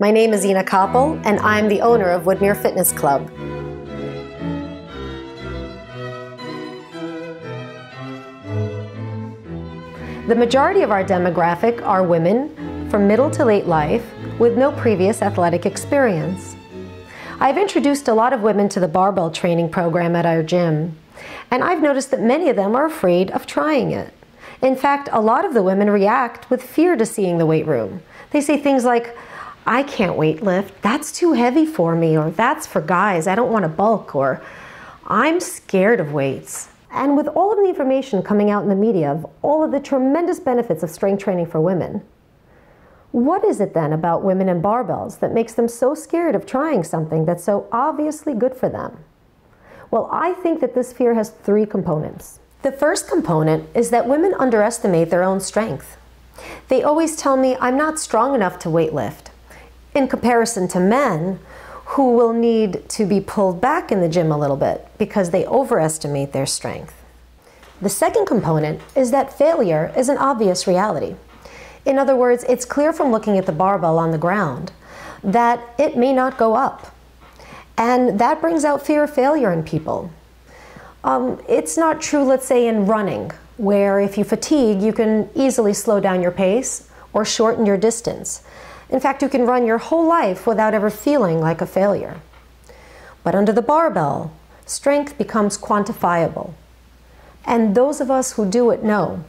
My name is Ina Koppel, and I'm the owner of Woodmere Fitness Club. The majority of our demographic are women from middle to late life with no previous athletic experience. I've introduced a lot of women to the barbell training program at our gym, and I've noticed that many of them are afraid of trying it. In fact, a lot of the women react with fear to seeing the weight room. They say things like, I can't weight lift, that's too heavy for me, or that's for guys, I don't want to bulk, or I'm scared of weights. And with all of the information coming out in the media of all of the tremendous benefits of strength training for women, what is it then about women and barbells that makes them so scared of trying something that's so obviously good for them? Well, I think that this fear has three components. The first component is that women underestimate their own strength. They always tell me I'm not strong enough to weightlift, in comparison to men who will need to be pulled back in the gym a little bit because they overestimate their strength. The second component is that failure is an obvious reality. In other words, it's clear from looking at the barbell on the ground that it may not go up. And that brings out fear of failure in people. Um, it's not true, let's say, in running, where if you fatigue, you can easily slow down your pace or shorten your distance. In fact, you can run your whole life without ever feeling like a failure. But under the barbell, strength becomes quantifiable. And those of us who do it know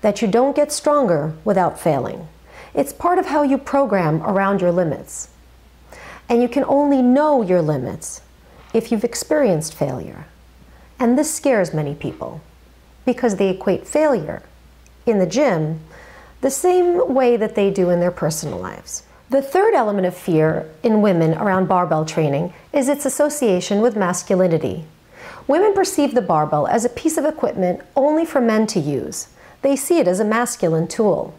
that you don't get stronger without failing. It's part of how you program around your limits. And you can only know your limits if you've experienced failure. And this scares many people because they equate failure in the gym the same way that they do in their personal lives. The third element of fear in women around barbell training is its association with masculinity. Women perceive the barbell as a piece of equipment only for men to use they see it as a masculine tool.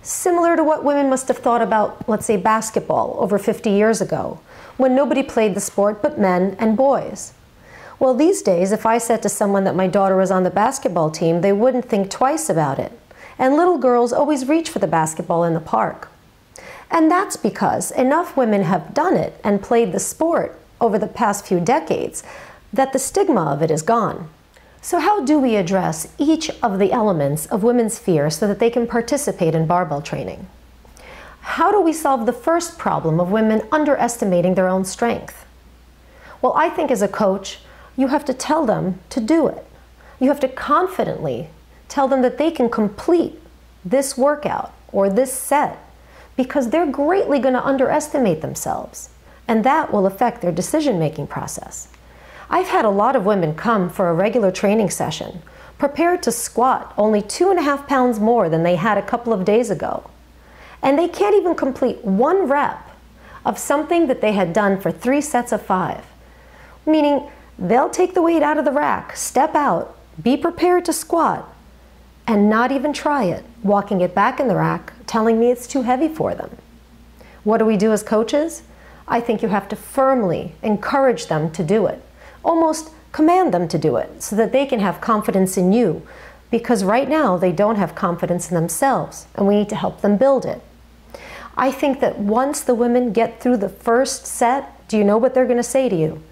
Similar to what women must have thought about, let's say, basketball over 50 years ago, when nobody played the sport but men and boys. Well, these days, if I said to someone that my daughter was on the basketball team, they wouldn't think twice about it. And little girls always reach for the basketball in the park. And that's because enough women have done it and played the sport over the past few decades that the stigma of it is gone. So, how do we address each of the elements of women's fear so that they can participate in barbell training? How do we solve the first problem of women underestimating their own strength? Well, I think as a coach, you have to tell them to do it. You have to confidently tell them that they can complete this workout or this set because they're greatly going to underestimate themselves, and that will affect their decision making process. I've had a lot of women come for a regular training session, prepared to squat only two and a half pounds more than they had a couple of days ago. And they can't even complete one rep of something that they had done for three sets of five. Meaning, they'll take the weight out of the rack, step out, be prepared to squat, and not even try it, walking it back in the rack, telling me it's too heavy for them. What do we do as coaches? I think you have to firmly encourage them to do it almost command them to do it so that they can have confidence in you. Because right now they don't have confidence in themselves, and we need to help them build it. I think that once the women get through the first set, do you know what they're going to say to you?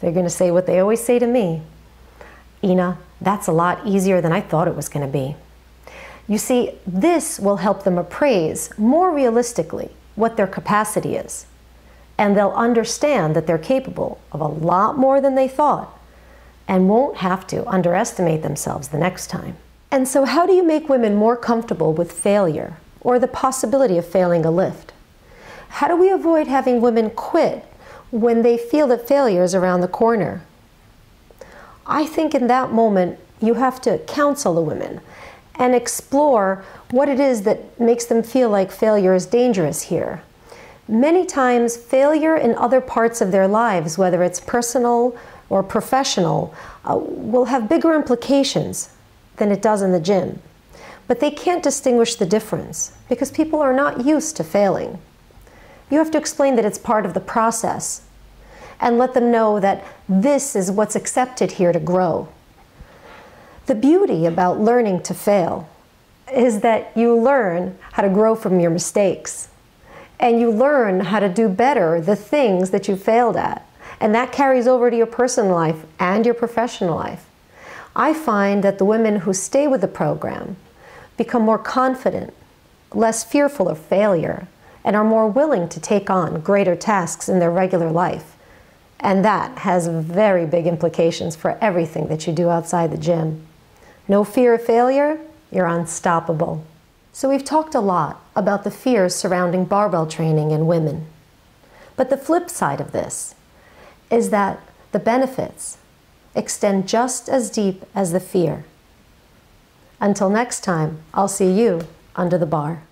They're going to say what they always say to me Ina, that's a lot easier than I thought it was going to be. You see, this will help them appraise more realistically what their capacity is and they'll understand that they're capable of a lot more than they thought and won't have to underestimate themselves the next time. And so, how do you make women more comfortable with failure or the possibility of failing a lift? How do we avoid having women quit when they feel that failure is around the corner? I think in that moment, you have to counsel the women and explore what it is that makes them feel like failure is dangerous here many times failure in other parts of their lives, whether it's personal or professional, uh, will have bigger implications than it does in the gym. But they can't distinguish the difference because people are not used to failing. You have to explain that it's part of the process and let them know that this is what's accepted here to grow. The beauty about learning to fail is that you learn how to grow from your mistakes and you learn how to do better the things that you failed at. And that carries over to your personal life and your professional life. I find that the women who stay with the program become more confident, less fearful of failure, and are more willing to take on greater tasks in their regular life. And that has very big implications for everything that you do outside the gym. No fear of failure, you're unstoppable. So we've talked a lot about the fears surrounding barbell training in women. But the flip side of this is that the benefits extend just as deep as the fear. Until next time, I'll see you under the bar.